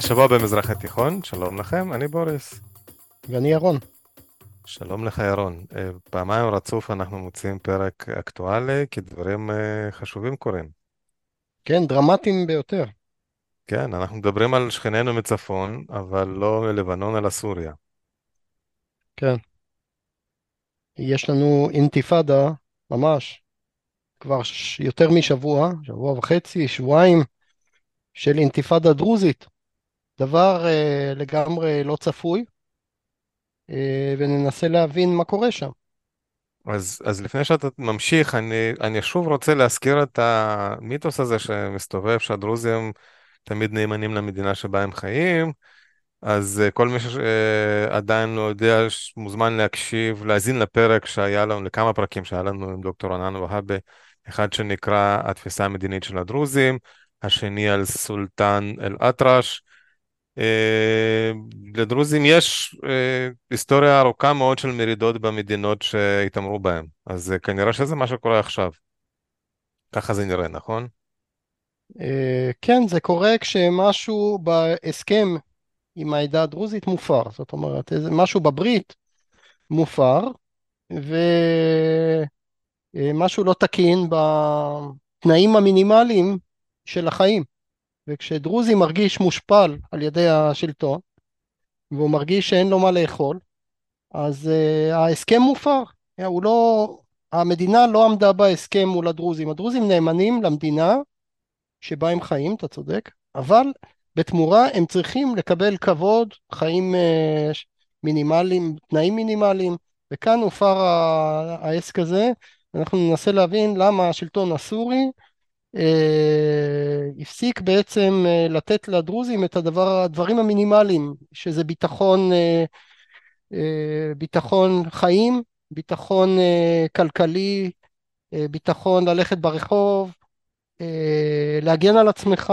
השבוע במזרח התיכון, שלום לכם, אני בוריס. ואני ירון. שלום לך ירון. אה, פעמיים רצוף אנחנו מוצאים פרק אקטואלי, כי דברים אה, חשובים קורים. כן, דרמטיים ביותר. כן, אנחנו מדברים על שכנינו מצפון, אבל לא מלבנון אלא סוריה. כן. יש לנו אינתיפאדה, ממש, כבר יותר משבוע, שבוע וחצי, שבועיים, של אינתיפאדה דרוזית. דבר אה, לגמרי לא צפוי, אה, וננסה להבין מה קורה שם. אז, אז לפני שאתה ממשיך, אני, אני שוב רוצה להזכיר את המיתוס הזה שמסתובב, שהדרוזים תמיד נאמנים למדינה שבה הם חיים, אז אה, כל מי שעדיין לא יודע מוזמן להקשיב, להאזין לפרק שהיה לנו, לכמה פרקים שהיה לנו עם דוקטור ענן והבה, אחד שנקרא התפיסה המדינית של הדרוזים, השני על סולטן אל-אטרש. אה, לדרוזים יש אה, היסטוריה ארוכה מאוד של מרידות במדינות שהתעמרו בהם, אז כנראה שזה מה שקורה עכשיו. ככה זה נראה, נכון? כן, זה קורה כשמשהו בהסכם עם העדה הדרוזית מופר, זאת אומרת, משהו בברית מופר, ומשהו לא תקין בתנאים המינימליים של החיים. וכשדרוזי מרגיש מושפל על ידי השלטון, והוא מרגיש שאין לו מה לאכול, אז uh, ההסכם מופר. הוא לא, המדינה לא עמדה בהסכם מול הדרוזים. הדרוזים נאמנים למדינה שבה הם חיים, אתה צודק, אבל בתמורה הם צריכים לקבל כבוד, חיים uh, מינימליים, תנאים מינימליים, וכאן הופר העסק הזה. אנחנו ננסה להבין למה השלטון הסורי אה, הפסיק בעצם אה, לתת לדרוזים את הדבר, הדברים המינימליים, שזה ביטחון, אה, ביטחון חיים, ביטחון כלכלי, ביטחון ללכת ברחוב, להגן על עצמך.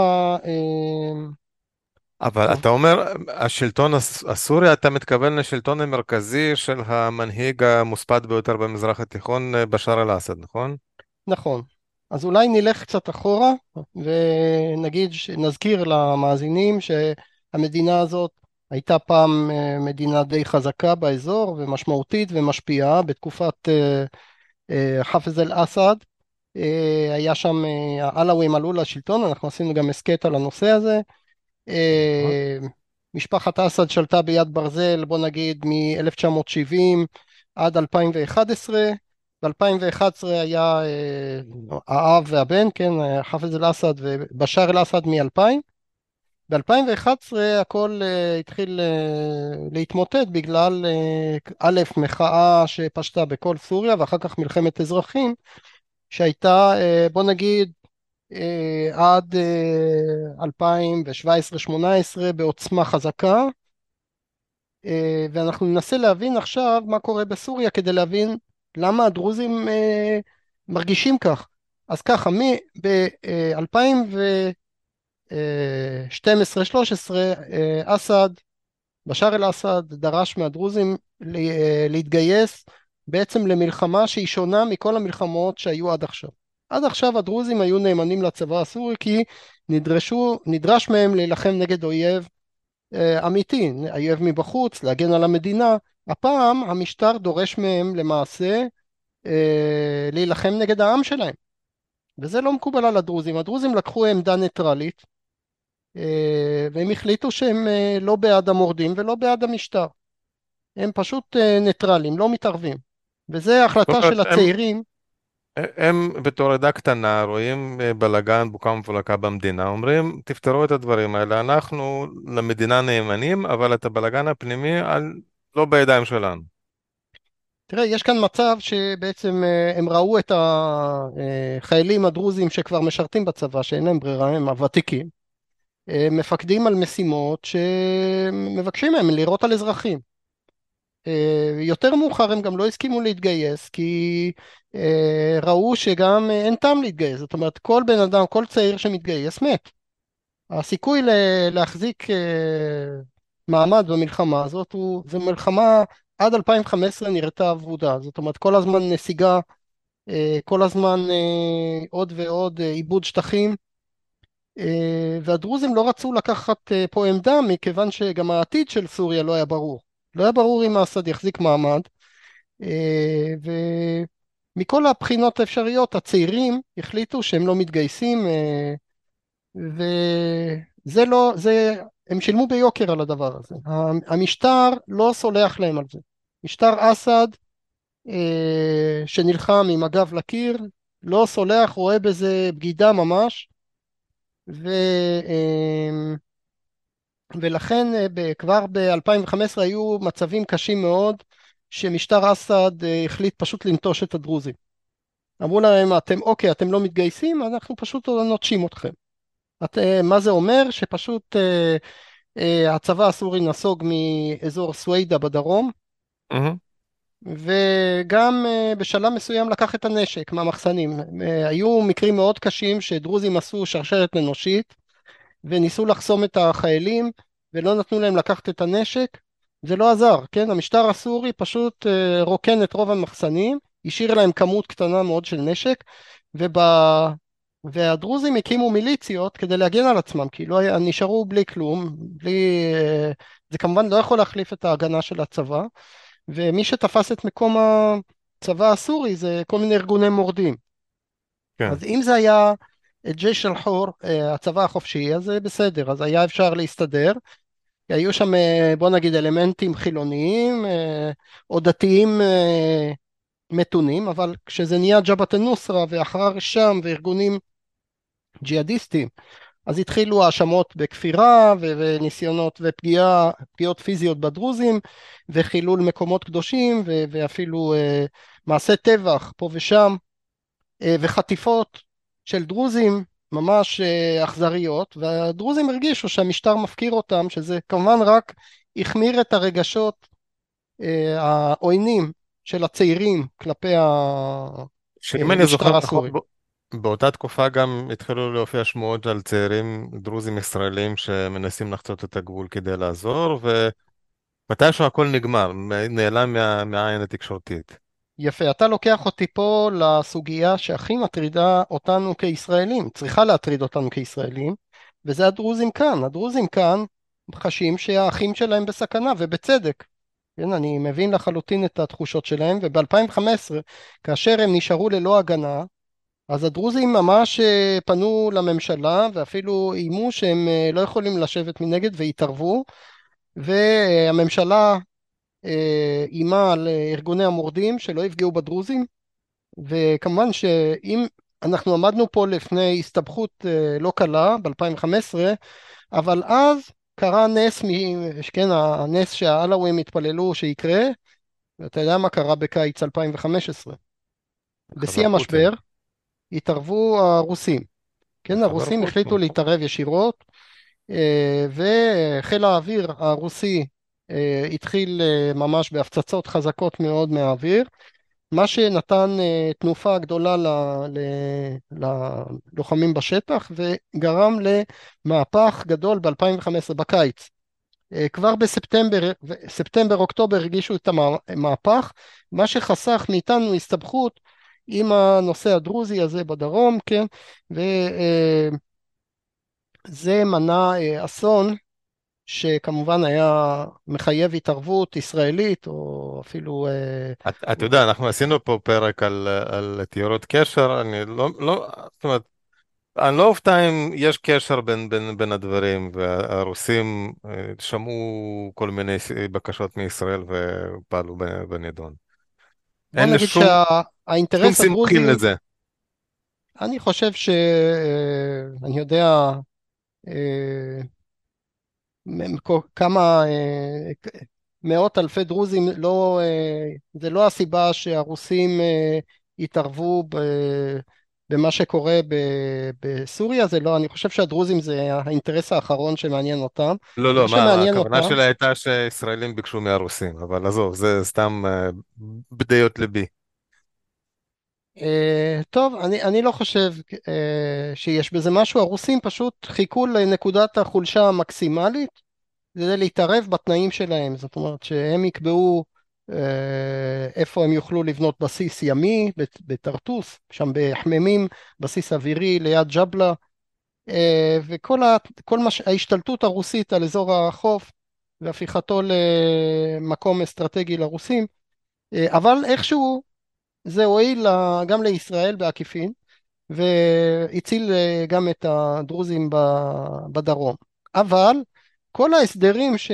אבל אתה אומר, השלטון הסורי, אתה מתכוון לשלטון המרכזי של המנהיג המוספד ביותר במזרח התיכון, בשאר אל-אסד, נכון? נכון. אז אולי נלך קצת אחורה ונגיד, נזכיר למאזינים שהמדינה הזאת הייתה פעם אה, מדינה די חזקה באזור ומשמעותית ומשפיעה בתקופת אה, אה, חאפז אל-אסד. היה שם, העלאווים עלו לשלטון, אנחנו עשינו גם הסכת על הנושא הזה. משפחת אסד שלטה ביד ברזל, בוא נגיד מ-1970 עד 2011. ב-2011 היה אה, האב והבן, כן, חאפז אל-אסד ובשאר אל-אסד מ-2000. ב-2011 הכל uh, התחיל uh, להתמוטט בגלל א', מחאה שפשטה בכל סוריה ואחר כך מלחמת אזרחים שהייתה בוא נגיד עד uh, 2017-2018 בעוצמה חזקה ואנחנו ננסה להבין עכשיו מה קורה בסוריה כדי להבין למה הדרוזים אה, מרגישים כך? אז ככה, ב-2012-2013 אה, אסד, בשאר אל-אסד דרש מהדרוזים אה, להתגייס בעצם למלחמה שהיא שונה מכל המלחמות שהיו עד עכשיו. עד עכשיו הדרוזים היו נאמנים לצבא הסורי כי נדרשו, נדרש מהם להילחם נגד אויב אה, אמיתי, אויב מבחוץ, להגן על המדינה, הפעם המשטר דורש מהם למעשה אה, להילחם נגד העם שלהם וזה לא מקובל על הדרוזים. הדרוזים לקחו עמדה ניטרלית אה, והם החליטו שהם אה, לא בעד המורדים ולא בעד המשטר. הם פשוט אה, ניטרלים, לא מתערבים. וזה החלטה של הצעירים. הם, בתור עדה קטנה רואים אה, בלאגן, בוקה ומבולקה במדינה, אומרים תפתרו את הדברים האלה, אנחנו למדינה נאמנים, אבל את הבלאגן הפנימי על לא בידיים שלנו. תראה, יש כאן מצב שבעצם אה, הם ראו את החיילים הדרוזים שכבר משרתים בצבא, שאין להם ברירה, הם הוותיקים, אה, מפקדים על משימות שמבקשים מהם לירות על אזרחים. אה, יותר מאוחר הם גם לא הסכימו להתגייס, כי ראו שגם אין טעם להתגייס, זאת אומרת כל בן אדם, כל צעיר שמתגייס מת. הסיכוי להחזיק מעמד במלחמה הזאת הוא, זו מלחמה עד 2015 נראתה ורודה, זאת אומרת כל הזמן נסיגה, אה, כל הזמן אה, עוד ועוד אה, עיבוד שטחים אה, והדרוזים לא רצו לקחת אה, פה עמדה מכיוון שגם העתיד של סוריה לא היה ברור. לא היה ברור אם אסד יחזיק מעמד. אה, ומכל הבחינות האפשריות הצעירים החליטו שהם לא מתגייסים וזה לא, זה, הם שילמו ביוקר על הדבר הזה. המשטר לא סולח להם על זה. משטר אסד שנלחם עם הגב לקיר לא סולח, רואה בזה בגידה ממש ו, ולכן אה, כבר ב-2015 היו מצבים קשים מאוד שמשטר אסד אה, החליט פשוט לנטוש את הדרוזים. אמרו להם, אתם אוקיי, אתם לא מתגייסים, אנחנו פשוט נוטשים אתכם. את, אה, מה זה אומר? שפשוט הצבא הסורי נסוג מאזור סווידה בדרום, Mm-hmm. וגם בשלב מסוים לקח את הנשק מהמחסנים. היו מקרים מאוד קשים שדרוזים עשו שרשרת אנושית וניסו לחסום את החיילים ולא נתנו להם לקחת את הנשק, זה לא עזר, כן? המשטר הסורי פשוט אה, רוקן את רוב המחסנים, השאיר להם כמות קטנה מאוד של נשק, וב... והדרוזים הקימו מיליציות כדי להגן על עצמם, כי לא היה, נשארו בלי כלום, בלי... אה, זה כמובן לא יכול להחליף את ההגנה של הצבא, ומי שתפס את מקום הצבא הסורי זה כל מיני ארגוני מורדים. כן. אז אם זה היה ג'יש אל-חור, אה, הצבא החופשי, אז זה בסדר, אז היה אפשר להסתדר. היו שם, אה, בוא נגיד, אלמנטים חילוניים אה, או דתיים מתונים, אבל כשזה נהיה ג'בהת א-נוסרה ואחרר שם וארגונים ג'יהאדיסטים, אז התחילו האשמות בכפירה וניסיונות ופגיעות פיזיות בדרוזים וחילול מקומות קדושים ואפילו מעשי טבח פה ושם וחטיפות של דרוזים ממש אה, אכזריות, והדרוזים הרגישו שהמשטר מפקיר אותם, שזה כמובן רק החמיר את הרגשות אה, העוינים של הצעירים כלפי אני זוכר נכון, באותה תקופה גם התחילו להופיע שמועות על צעירים דרוזים ישראלים שמנסים לחצות את הגבול כדי לעזור, ומתישהו הכל נגמר, נעלם מה, מהעין התקשורתית. יפה, אתה לוקח אותי פה לסוגיה שהכי מטרידה אותנו כישראלים, צריכה להטריד אותנו כישראלים, וזה הדרוזים כאן. הדרוזים כאן חשים שהאחים שלהם בסכנה, ובצדק. כן, אני מבין לחלוטין את התחושות שלהם, וב-2015, כאשר הם נשארו ללא הגנה, אז הדרוזים ממש אה, פנו לממשלה, ואפילו איימו שהם אה, לא יכולים לשבת מנגד והתערבו, והממשלה איימה על אה, ארגוני המורדים שלא יפגעו בדרוזים. וכמובן שאם אנחנו עמדנו פה לפני הסתבכות אה, לא קלה ב-2015 אבל אז קרה נס, כן, הנס שהעלווים התפללו שיקרה. ואתה יודע מה קרה בקיץ 2015 בשיא המשבר התערבו הרוסים. כן, הרוסים החליטו להתערב ישירות וחיל האוויר הרוסי אה, התחיל אה, ממש בהפצצות חזקות מאוד מהאוויר, מה שנתן אה, תנופה גדולה ללוחמים בשטח וגרם למהפך גדול ב-2015 בקיץ. כבר בספטמבר, ספטמבר-אוקטובר הגישו את המהפך, מה שחסך מאיתנו הסתבכות עם הנושא הדרוזי הזה בדרום, כן, וזה מנע אסון שכמובן היה מחייב התערבות ישראלית או אפילו... אה, אתה את יודע, אנחנו עשינו פה פרק על, על תיאורות קשר, אני לא, לא, זאת אומרת, אני לא אופתע אם יש קשר בין, בין, בין הדברים, והרוסים אה, שמעו כל מיני בקשות מישראל ופעלו בנידון. בוא נגיד שום, שהאינטרס הדרוזי... לזה. אני חושב ש... אה, אני יודע... כמה אה, מאות אלפי דרוזים, לא, אה, זה לא הסיבה שהרוסים אה, התערבו במה שקורה בסוריה, זה לא, אני חושב שהדרוזים זה האינטרס האחרון שמעניין אותם. לא, לא, מה, הכוונה אותם... שלה הייתה שישראלים ביקשו מהרוסים, אבל עזוב, זה סתם בדיות ליבי. Uh, טוב, אני, אני לא חושב uh, שיש בזה משהו, הרוסים פשוט חיכו לנקודת החולשה המקסימלית כדי להתערב בתנאים שלהם, זאת אומרת שהם יקבעו uh, איפה הם יוכלו לבנות בסיס ימי, בטרטוס, שם בחממים, בסיס אווירי ליד ג'בלה, אה, וכל ה, כל מש, ההשתלטות הרוסית על אזור החוף והפיכתו למקום אסטרטגי לרוסים, אה, אבל איכשהו זה הועיל גם לישראל בעקיפין, והציל אה, גם את הדרוזים בדרום. אבל כל ההסדרים ש...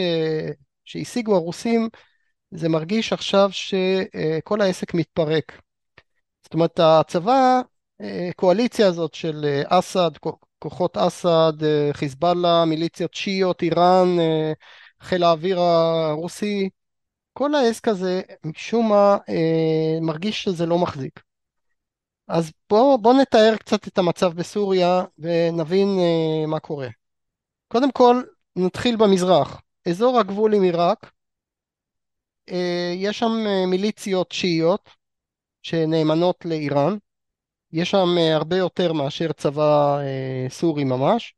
שהשיגו הרוסים, זה מרגיש עכשיו שכל העסק מתפרק. זאת אומרת, הצבא, קואליציה הזאת של אסד, כוחות אסד, חיזבאללה, מיליציות שיעיות, איראן, חיל האוויר הרוסי, כל העסק הזה משום מה מרגיש שזה לא מחזיק. אז בואו בוא נתאר קצת את המצב בסוריה ונבין uh, מה קורה. קודם כל נתחיל במזרח, אזור הגבול עם עיראק, uh, יש שם uh, מיליציות שיעיות שנאמנות לאיראן, יש שם uh, הרבה יותר מאשר צבא uh, סורי ממש.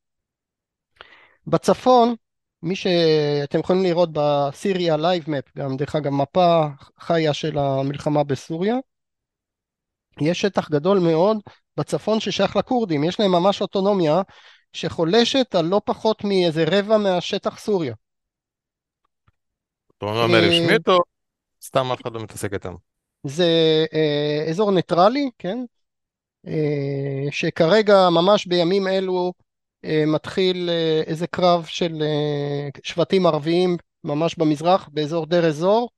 בצפון, מי שאתם יכולים לראות ב Syria Live Map, גם דרך אגב מפה חיה של המלחמה בסוריה, יש שטח גדול מאוד בצפון ששייך לכורדים, יש להם ממש אוטונומיה שחולשת על לא פחות מאיזה רבע מהשטח סוריה. אוטונומיה אה, רשמית או סתם אף אחד לא מתעסק איתם? זה אה, אזור ניטרלי, כן? אה, שכרגע ממש בימים אלו מתחיל איזה קרב של שבטים ערביים ממש במזרח, באזור דיר אזור,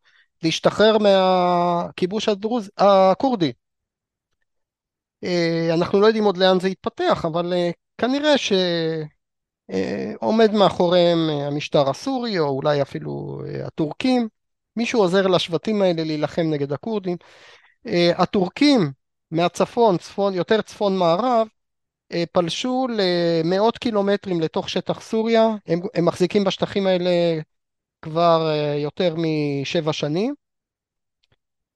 להשתחרר מהכיבוש הדרוז... הכורדי. אה, אנחנו לא יודעים עוד לאן זה יתפתח, אבל אה, כנראה שעומד אה, מאחוריהם המשטר הסורי, או אולי אפילו הטורקים. מישהו עוזר לשבטים האלה להילחם נגד הכורדים. הטורקים מהצפון, צפון, יותר צפון מערב, פלשו למאות קילומטרים לתוך שטח סוריה, הם, הם מחזיקים בשטחים האלה כבר יותר משבע שנים.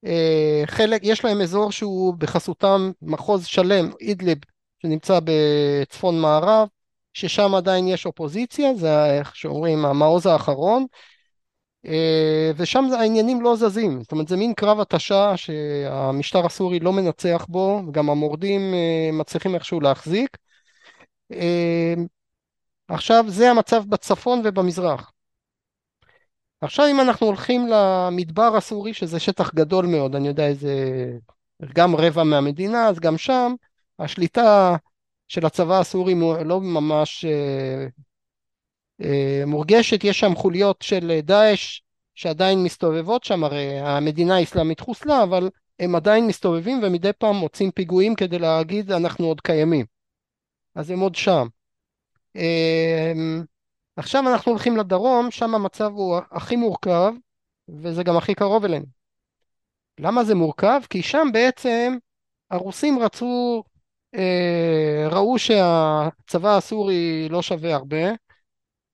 אה, חלק, יש להם אזור שהוא בחסותם מחוז שלם, אידליב, שנמצא בצפון מערב, ששם עדיין יש אופוזיציה, זה איך שאומרים המעוז האחרון, אה, ושם העניינים לא זזים, זאת אומרת זה מין קרב התשה שהמשטר הסורי לא מנצח בו, וגם המורדים אה, מצליחים איכשהו להחזיק. עכשיו זה המצב בצפון ובמזרח. עכשיו אם אנחנו הולכים למדבר הסורי, שזה שטח גדול מאוד, אני יודע איזה, גם רבע מהמדינה, אז גם שם השליטה של הצבא הסורי לא ממש אה, אה, מורגשת, יש שם חוליות של דאעש שעדיין מסתובבות שם, הרי המדינה האסלאמית חוסלה, אבל הם עדיין מסתובבים ומדי פעם מוצאים פיגועים כדי להגיד אנחנו עוד קיימים. אז הם עוד שם. אה, עכשיו אנחנו הולכים לדרום, שם המצב הוא הכי מורכב, וזה גם הכי קרוב אלינו. למה זה מורכב? כי שם בעצם הרוסים רצו, אה, ראו שהצבא הסורי לא שווה הרבה,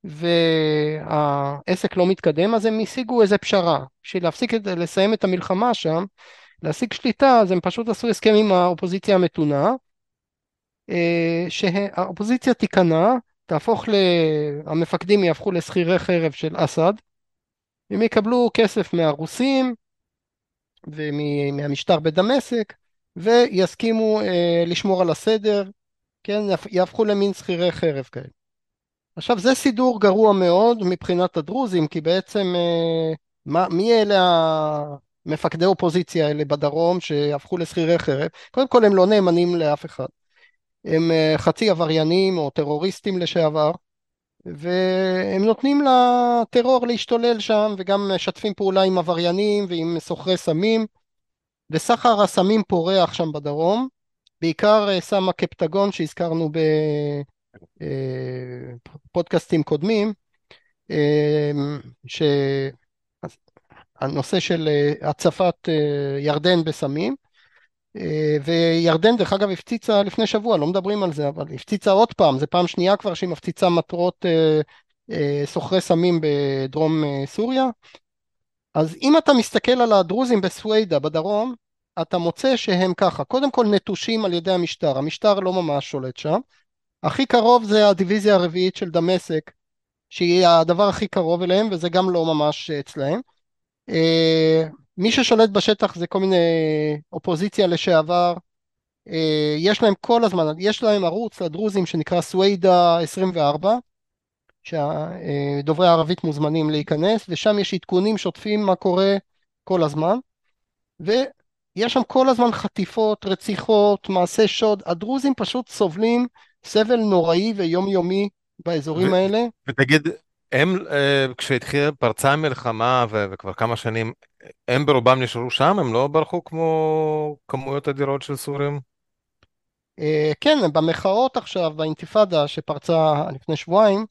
והעסק לא מתקדם, אז הם השיגו איזה פשרה. בשביל להפסיק, את, לסיים את המלחמה שם, להשיג שליטה, אז הם פשוט עשו הסכם עם האופוזיציה המתונה, אה, שהאופוזיציה תיכנע, תהפוך ל... המפקדים יהפכו לשכירי חרב של אסד, הם יקבלו כסף מהרוסים ומהמשטר בדמשק, ויסכימו אה, לשמור על הסדר, כן, יהפכו למין שכירי חרב כאלה. עכשיו זה סידור גרוע מאוד מבחינת הדרוזים, כי בעצם אה, מה, מי אלה המפקדי אופוזיציה האלה בדרום שהפכו לשכירי חרב? קודם כל הם לא נאמנים לאף אחד. הם אה, חצי עבריינים או טרוריסטים לשעבר, והם נותנים לטרור להשתולל שם וגם משתפים פעולה עם עבריינים ועם סוחרי סמים, וסחר הסמים פורח שם בדרום, בעיקר אה, סם הקפטגון שהזכרנו בפודקאסטים אה, קודמים, שהנושא של הצפת ירדן בסמים, אה, וירדן דרך אגב הפציצה לפני שבוע, לא מדברים על זה, אבל הפציצה עוד פעם, זה פעם שנייה כבר שהיא מפציצה מטרות אה, אה, סוחרי סמים בדרום סוריה. אז אם אתה מסתכל על הדרוזים בסווידה בדרום, אתה מוצא שהם ככה, קודם כל נטושים על ידי המשטר, המשטר לא ממש שולט שם. הכי קרוב זה הדיוויזיה הרביעית של דמשק, שהיא הדבר הכי קרוב אליהם, וזה גם לא ממש אצלהם. מי ששולט בשטח זה כל מיני אופוזיציה לשעבר, אה, יש להם כל הזמן, יש להם ערוץ לדרוזים שנקרא סווידה 24, שדוברי הערבית מוזמנים להיכנס, ושם יש עדכונים שוטפים מה קורה כל הזמן. ויש שם כל הזמן חטיפות, רציחות, מעשי שוד. הדרוזים פשוט סובלים סבל נוראי ויומיומי באזורים ו- האלה. ותגיד, הם, אה, כשהתחילה, פרצה המלחמה ו- וכבר כמה שנים, הם ברובם נשארו שם? הם לא ברחו כמו כמויות אדירות של סורים? אה, כן, במחאות עכשיו, באינתיפאדה שפרצה לפני שבועיים,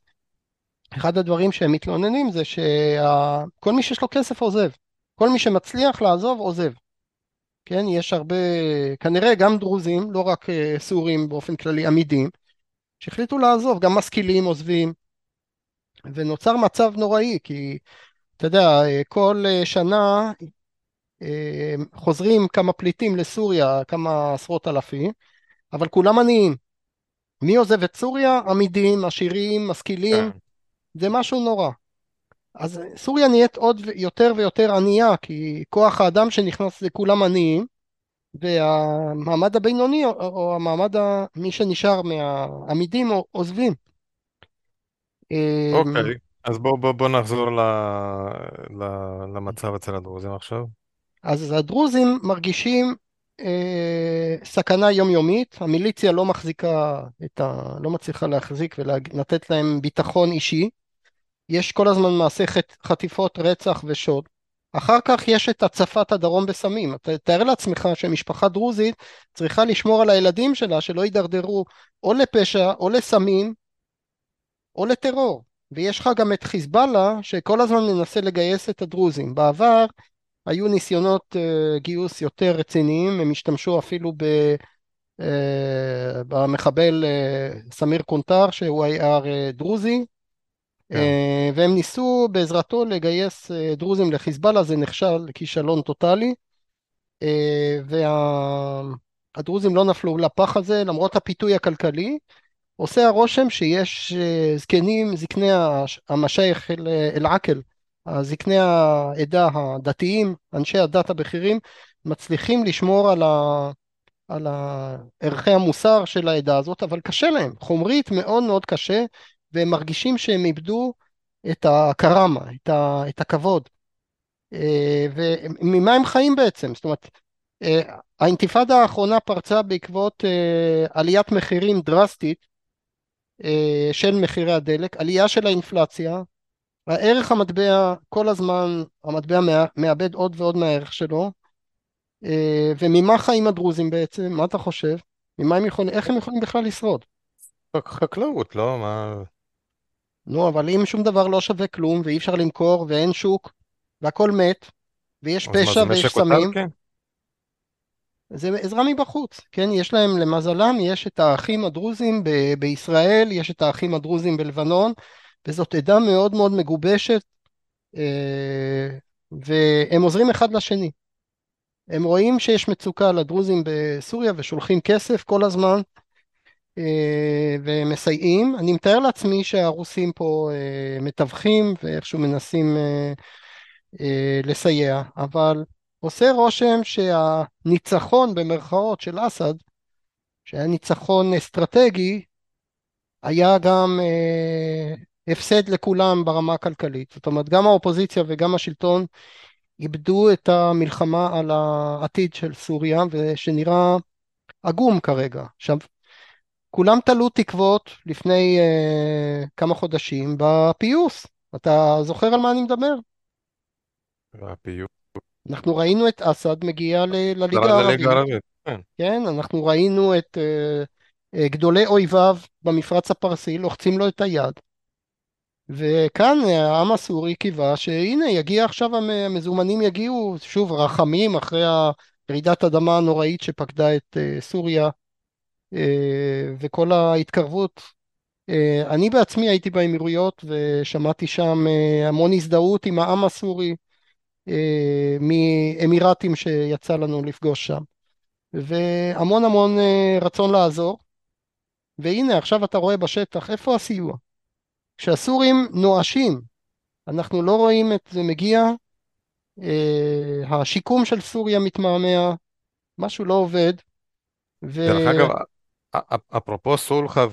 אחד הדברים שהם מתלוננים זה שכל מי שיש לו כסף עוזב. כל מי שמצליח לעזוב עוזב. כן, יש הרבה, כנראה גם דרוזים, לא רק אה, סורים באופן כללי, עמידים, שהחליטו לעזוב, גם משכילים עוזבים, ונוצר מצב נוראי, כי אתה יודע, אה, כל אה, שנה חוזרים כמה פליטים לסוריה, כמה עשרות אלפים, אבל כולם עניים. מי עוזב את סוריה? עמידים, עשירים, משכילים, כן. זה משהו נורא. אז סוריה נהיית עוד יותר ויותר ענייה, כי כוח האדם שנכנס זה כולם עניים, והמעמד הבינוני, או, או המעמד, ה... מי שנשאר מהעמידים, עוזבים. אמ, אוקיי, אז בוא, בוא, בוא נחזור ל, ל, למצב אצל הדרוזים עכשיו. אז הדרוזים מרגישים אה, סכנה יומיומית, המיליציה לא מחזיקה את ה... לא מצליחה להחזיק ולתת להם ביטחון אישי. יש כל הזמן מעשי חטיפות, רצח ושוד. אחר כך יש את הצפת הדרום בסמים. תאר לעצמך שמשפחה דרוזית צריכה לשמור על הילדים שלה שלא יידרדרו או לפשע או לסמים או לטרור. ויש לך גם את חיזבאללה שכל הזמן מנסה לגייס את הדרוזים. בעבר היו ניסיונות uh, גיוס יותר רציניים, הם השתמשו אפילו ב... uh, במחבל uh, סמיר קונטר שהוא היה דרוזי כן. אה, והם ניסו בעזרתו לגייס אה, דרוזים לחיזבאללה, זה נכשל כישלון טוטאלי. אה, והדרוזים לא נפלו לפח הזה למרות הפיתוי הכלכלי. עושה הרושם שיש זקנים, זקני המשייך אל-עקל, זקני העדה הדתיים, אנשי הדת הבכירים, מצליחים לשמור על, ה... על ערכי המוסר של העדה הזאת, אבל קשה להם, חומרית מאוד מאוד קשה, והם מרגישים שהם איבדו את הקרמה, את, ה, את הכבוד. אה, וממה הם חיים בעצם? זאת אומרת, אה, האינתיפאדה האחרונה פרצה בעקבות אה, עליית מחירים דרסטית של מחירי הדלק, עלייה של האינפלציה, הערך המטבע כל הזמן, המטבע מאבד עוד ועוד מהערך שלו, וממה חיים הדרוזים בעצם? מה אתה חושב? ממה הם יכולים, איך הם יכולים בכלל לשרוד? חקלאות, לא? מה... נו, אבל אם שום דבר לא שווה כלום, ואי אפשר למכור, ואין שוק, והכל מת, ויש פשע ויש סמים, אוטרקי? זה עזרה מבחוץ, כן? יש להם, למזלם, יש את האחים הדרוזים ב- בישראל, יש את האחים הדרוזים בלבנון, וזאת עדה מאוד מאוד מגובשת, אה, והם עוזרים אחד לשני. הם רואים שיש מצוקה לדרוזים בסוריה ושולחים כסף כל הזמן, ומסייעים. אני מתאר לעצמי שהרוסים פה אה, מתווכים ואיכשהו מנסים אה, לסייע, אבל עושה רושם שהניצחון במרכאות של אסד, שהיה ניצחון אסטרטגי, היה גם הפסד לכולם ברמה הכלכלית. זאת אומרת, גם האופוזיציה וגם השלטון איבדו את המלחמה על העתיד של סוריה, ושנראה עגום כרגע. עכשיו, כולם תלו תקוות לפני uh, כמה חודשים בפיוס. אתה זוכר על מה אני מדבר? הפיוט. אנחנו ראינו את אסד מגיע ל- לליגה הערבית. כן. כן, אנחנו ראינו את uh, uh, גדולי אויביו במפרץ הפרסי לוחצים לו את היד. וכאן העם הסורי קיווה שהנה יגיע עכשיו המזומנים יגיעו שוב רחמים אחרי רעידת אדמה הנוראית שפקדה את uh, סוריה אה, וכל ההתקרבות. אה, אני בעצמי הייתי באמירויות ושמעתי שם אה, המון הזדהות עם העם הסורי מאמירתים שיצא לנו לפגוש שם. והמון המון רצון לעזור. והנה עכשיו אתה רואה בשטח איפה הסיוע. כשהסורים נואשים, אנחנו לא רואים את זה מגיע, השיקום של סוריה מתמהמה, משהו לא עובד, דרך אגב, אפרופו סולחה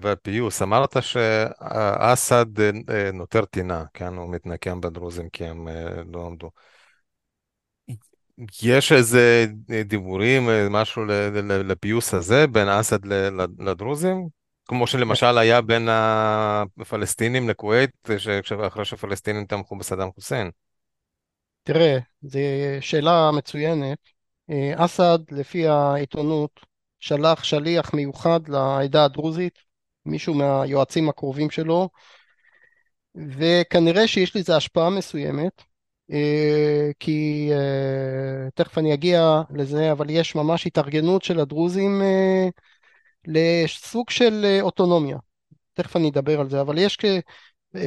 והפיוס, אמרת שאסד אה, נותר טינה, כן? הוא מתנקם בדרוזים כי הם אה, לא עמדו. יש איזה דיבורים, אה, משהו לפיוס הזה בין אסד לדרוזים? כמו שלמשל היה בין הפלסטינים לכווית, אחרי שהפלסטינים תמכו בסדאם חוסיין. תראה, זו שאלה מצוינת. אסד, לפי העיתונות, שלח שליח מיוחד לעדה הדרוזית, מישהו מהיועצים הקרובים שלו, וכנראה שיש לזה השפעה מסוימת, אה, כי אה, תכף אני אגיע לזה, אבל יש ממש התארגנות של הדרוזים אה, לסוג של אוטונומיה. תכף אני אדבר על זה, אבל יש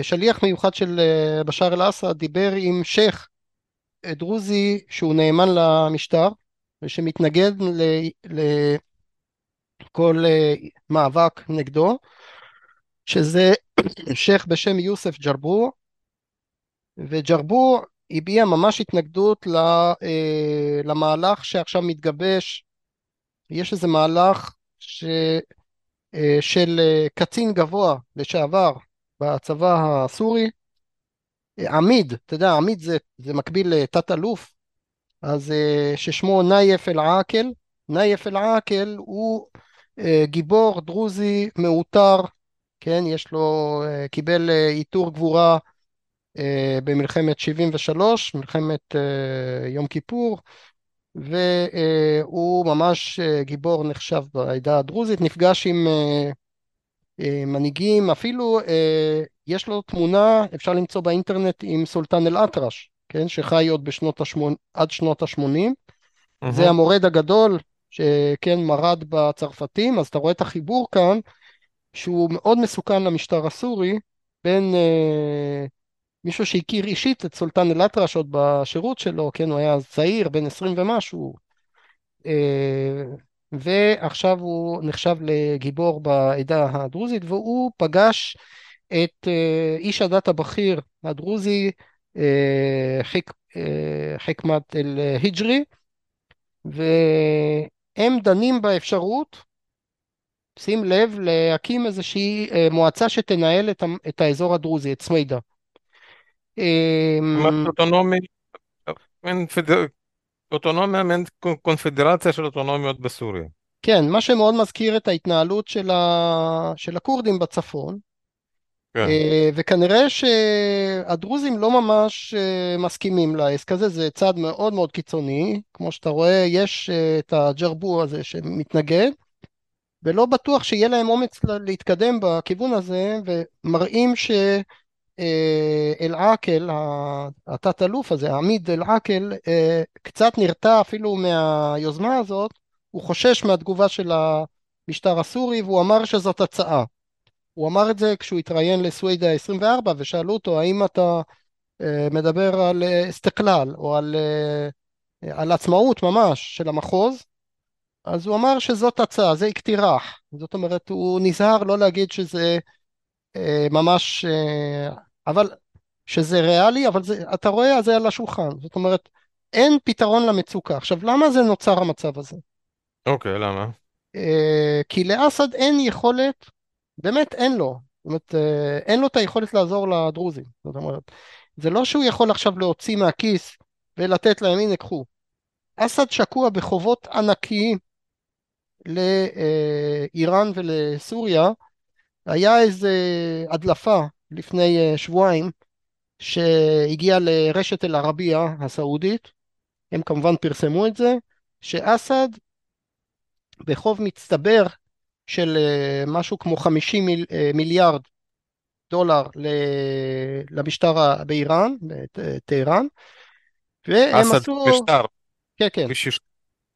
שליח מיוחד של בשאר אל-אסד דיבר עם שייח' דרוזי שהוא נאמן למשטר ושמתנגד לכל מאבק נגדו, שזה שייח' בשם יוסף ג'רבור, וג'רבור הביע ממש התנגדות אה, למהלך שעכשיו מתגבש, יש איזה מהלך ש... אה, של אה, קצין גבוה לשעבר בצבא הסורי, עמיד, אתה יודע, עמיד זה, זה מקביל לתת אלוף, אז ששמו נייף אל-עאקל, נייף אל-עאקל הוא גיבור דרוזי מעוטר, כן, יש לו, קיבל עיטור גבורה אה, במלחמת 73, מלחמת אה, יום כיפור, והוא ממש אה, גיבור נחשב בעדה הדרוזית, נפגש עם מנהיגים, אפילו יש לו תמונה, אפשר למצוא באינטרנט עם סולטן אל-אטרש, כן, שחי עוד בשנות השמונ... עד שנות ה-80, mm-hmm. זה המורד הגדול שכן מרד בצרפתים, אז אתה רואה את החיבור כאן, שהוא מאוד מסוכן למשטר הסורי, בין מישהו שהכיר אישית את סולטן אל-אטרש עוד בשירות שלו, כן, הוא היה צעיר, בן 20 ומשהו, אה, ועכשיו הוא נחשב לגיבור בעדה הדרוזית, והוא פגש את אה, איש הדת הבכיר הדרוזי, אה, חיק, חכמת אל-היג'רי, והם דנים באפשרות, שים לב, להקים איזושהי מועצה שתנהל את האזור הדרוזי, את סווידה. אמ, אוטונומי, אוטונומיה, מעין קונפדרציה של אוטונומיות בסוריה. כן, מה שמאוד מזכיר את ההתנהלות של, ה... של הכורדים בצפון, כן. אה, וכנראה שהדרוזים לא ממש אה, מסכימים לעסק הזה, זה צעד מאוד מאוד קיצוני, כמו שאתה רואה, יש אה, את הג'רבו הזה שמתנגד, ולא בטוח שיהיה להם אומץ להתקדם בכיוון הזה, ומראים ש... אה, אל-עקל, התת-אלוף הזה, עמיד אל-עקל, קצת נרתע אפילו מהיוזמה הזאת, הוא חושש מהתגובה של המשטר הסורי והוא אמר שזאת הצעה. הוא אמר את זה כשהוא התראיין לסווידה 24 ושאלו אותו האם אתה אה, מדבר על אסתקלל או על, על עצמאות ממש של המחוז אז הוא אמר שזאת הצעה, זה אקטירח, זאת אומרת הוא נזהר לא להגיד שזה אה, ממש, אה, אבל שזה ריאלי, אבל זה, אתה רואה, זה על השולחן. זאת אומרת, אין פתרון למצוקה. עכשיו, למה זה נוצר המצב הזה? אוקיי, okay, למה? אה, כי לאסד אין יכולת, באמת אין לו. זאת אומרת, אין לו את היכולת לעזור לדרוזים. זאת אומרת, זה לא שהוא יכול עכשיו להוציא מהכיס ולתת להם, הנה, קחו. אסד שקוע בחובות ענקיים לאיראן ולסוריה, היה איזה הדלפה לפני אה, שבועיים שהגיעה לרשת אל-ערבייה הסעודית, הם כמובן פרסמו את זה, שאסד בחוב מצטבר של אה, משהו כמו 50 מיל, אה, מיליארד דולר למשטר באיראן, בטהרן, והם אסד עשו... אסד משטר. כן, כן. ושיש...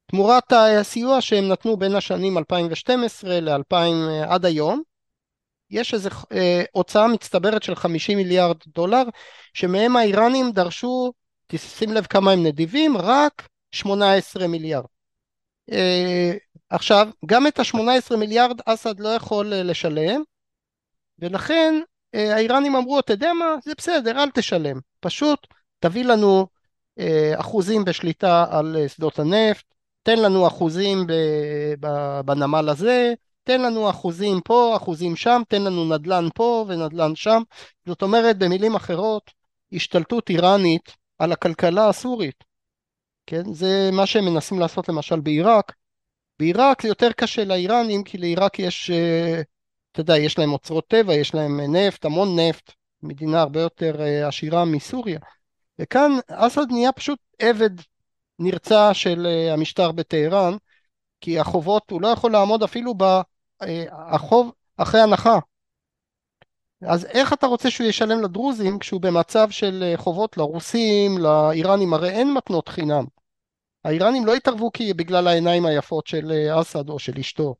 תמורת הסיוע שהם נתנו בין השנים 2012 ל-2000 עד היום, יש איזו אה, הוצאה מצטברת של 50 מיליארד דולר, שמהם האיראנים דרשו, תשים לב כמה הם נדיבים, רק 18 מיליארד. אה, עכשיו, גם את ה-18 מיליארד אסד לא יכול אה, לשלם, ולכן אה, האיראנים אמרו, אתה יודע מה, זה בסדר, אל תשלם, פשוט תביא לנו אה, אחוזים בשליטה על שדות הנפט, תן לנו אחוזים בנמל הזה, תן לנו אחוזים פה, אחוזים שם, תן לנו נדל"ן פה ונדל"ן שם. זאת אומרת, במילים אחרות, השתלטות איראנית על הכלכלה הסורית. כן? זה מה שהם מנסים לעשות למשל בעיראק. בעיראק זה יותר קשה לאיראנים, כי לעיראק יש, אה, אתה יודע, יש להם אוצרות טבע, יש להם נפט, המון נפט, מדינה הרבה יותר אה, עשירה מסוריה. וכאן אסד נהיה פשוט עבד נרצע של אה, המשטר בטהרן, כי החובות, הוא לא יכול לעמוד אפילו בחוב אחרי הנחה. אז איך אתה רוצה שהוא ישלם לדרוזים כשהוא במצב של חובות לרוסים, לאיראנים, הרי אין מתנות חינם. האיראנים לא התערבו כי בגלל העיניים היפות של אה, אסד או של אשתו.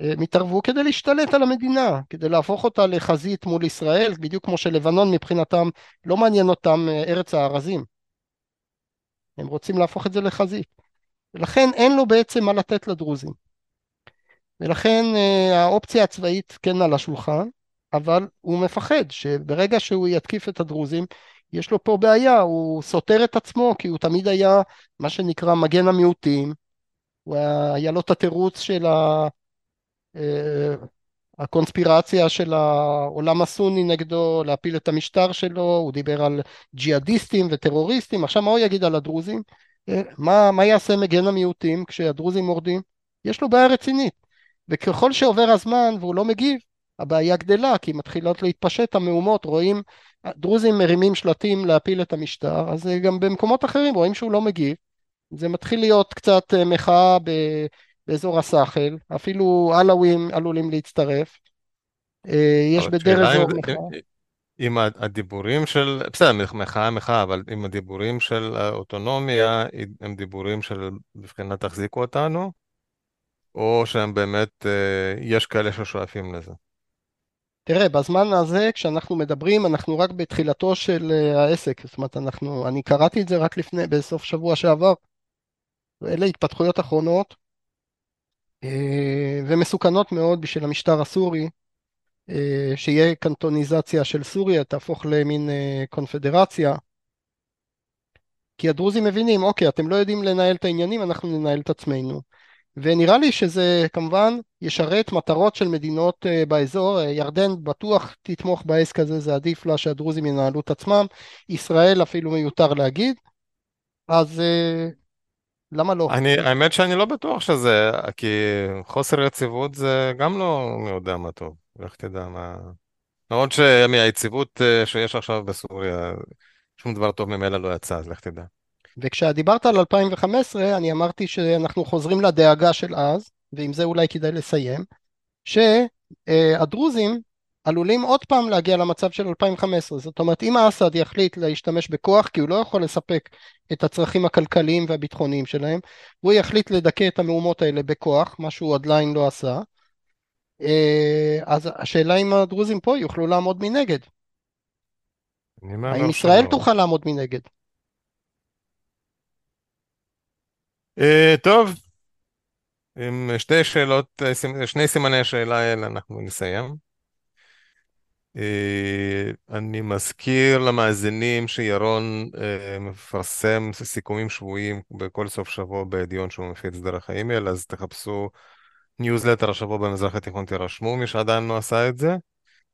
הם התערבו כדי להשתלט על המדינה, כדי להפוך אותה לחזית מול ישראל, בדיוק כמו שלבנון מבחינתם לא מעניין אותם אה, ארץ הארזים. הם רוצים להפוך את זה לחזית. ולכן אין לו בעצם מה לתת לדרוזים. ולכן אה, האופציה הצבאית כן על השולחן, אבל הוא מפחד שברגע שהוא יתקיף את הדרוזים יש לו פה בעיה, הוא סותר את עצמו כי הוא תמיד היה מה שנקרא מגן המיעוטים, הוא היה, היה לו את התירוץ של ה, אה, הקונספירציה של העולם הסוני נגדו, להפיל את המשטר שלו, הוא דיבר על ג'יהאדיסטים וטרוריסטים, עכשיו מה הוא יגיד על הדרוזים? אה, מה, מה יעשה מגן המיעוטים כשהדרוזים מורדים? יש לו בעיה רצינית, וככל שעובר הזמן והוא לא מגיב, הבעיה גדלה כי מתחילות להתפשט המהומות, רואים דרוזים מרימים שלטים להפיל את המשטר, אז גם במקומות אחרים רואים שהוא לא מגיב. זה מתחיל להיות קצת אה, מחאה ב... באזור הסאחל, אפילו עלאווים עלולים להצטרף. אה, יש בדרך אזור מחאה. עם הדיבורים של, בסדר, מחאה מחאה, אבל עם הדיבורים של האוטונומיה, הם דיבורים של בבחינת תחזיקו אותנו, או שהם באמת, אה, יש כאלה ששואפים לזה? תראה, בזמן הזה, כשאנחנו מדברים, אנחנו רק בתחילתו של אה, העסק. זאת אומרת, אנחנו, אני קראתי את זה רק לפני, בסוף שבוע שעבר. ואלה התפתחויות אחרונות, אה, ומסוכנות מאוד בשביל המשטר הסורי, אה, שיהיה קנטוניזציה של סוריה, תהפוך למין קונפדרציה. כי הדרוזים מבינים, אוקיי, אתם לא יודעים לנהל את העניינים, אנחנו ננהל את עצמנו. ונראה לי שזה כמובן ישרת מטרות של מדינות uh, באזור, uh, ירדן בטוח תתמוך בעסק הזה, זה עדיף לה שהדרוזים ינהלו את עצמם, ישראל אפילו מיותר להגיד, אז uh, למה לא? אני, האמת שאני לא בטוח שזה, כי חוסר יציבות זה גם לא מי יודע מה טוב, לך תדע מה... למרות שמהיציבות שיש עכשיו בסוריה, שום דבר טוב ממילא לא יצא, אז לך תדע. וכשדיברת על 2015 אני אמרתי שאנחנו חוזרים לדאגה של אז, ועם זה אולי כדאי לסיים, שהדרוזים עלולים עוד פעם להגיע למצב של 2015, זאת אומרת אם אסד יחליט להשתמש בכוח כי הוא לא יכול לספק את הצרכים הכלכליים והביטחוניים שלהם, הוא יחליט לדכא את המהומות האלה בכוח, מה שהוא עדיין לא עשה, אז השאלה אם הדרוזים פה יוכלו לעמוד מנגד. האם ישראל תוכל לעמוד מנגד? אה, טוב, עם שתי שאלות, אה, שני סימני השאלה האלה אנחנו נסיים. אה, אני מזכיר למאזינים שירון מפרסם סיכומים שבועיים בכל סוף שבוע בידיעון שהוא מפיץ דרך האימייל, אז תחפשו ניוזלטר השבוע במזרח התיכון, תירשמו, מי שעדיין לא עשה את זה.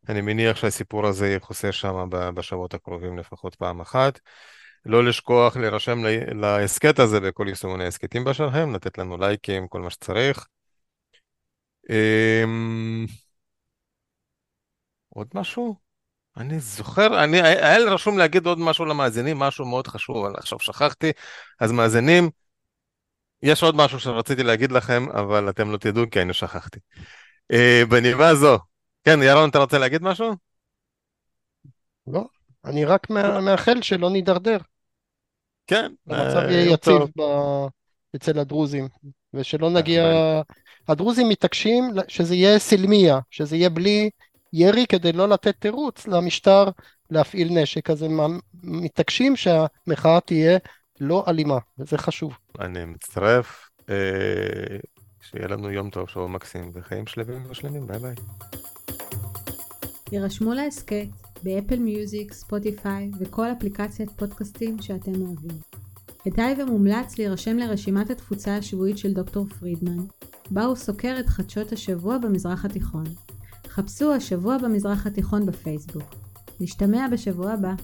אני מניח שהסיפור הזה יכוסה שם בשבועות הקרובים לפחות פעם אחת. לא לשכוח להירשם להסכת הזה בכל יישומוני ההסכתים בשלכם, לתת לנו לייקים, כל מה שצריך. אמ, עוד משהו? אני זוכר, אני, היה לי רשום להגיד עוד משהו למאזינים, משהו מאוד חשוב, אבל עכשיו שכחתי. אז מאזינים, יש עוד משהו שרציתי להגיד לכם, אבל אתם לא תדעו כי אני שכחתי. אה, בנימה זו, כן, ירון, אתה רוצה להגיד משהו? לא, אני רק מאחל שלא נידרדר. כן. המצב אה, יהיה יציב ב... אצל הדרוזים, ושלא נגיע... הדרוזים מתעקשים שזה יהיה סילמיה, שזה יהיה בלי ירי כדי לא לתת תירוץ למשטר להפעיל נשק, אז הם מתעקשים שהמחאה תהיה לא אלימה, וזה חשוב. אני מצטרף, אה, שיהיה לנו יום טוב, שבוע מקסים, וחיים שלווים ושלמים, ביי ביי. הירשמו להסכת באפל מיוזיק, ספוטיפיי וכל אפליקציית פודקאסטים שאתם אוהבים. כדאי ומומלץ להירשם לרשימת התפוצה השבועית של דוקטור פרידמן, בה הוא סוקר את חדשות השבוע במזרח התיכון. חפשו השבוע במזרח התיכון בפייסבוק. נשתמע בשבוע הבא.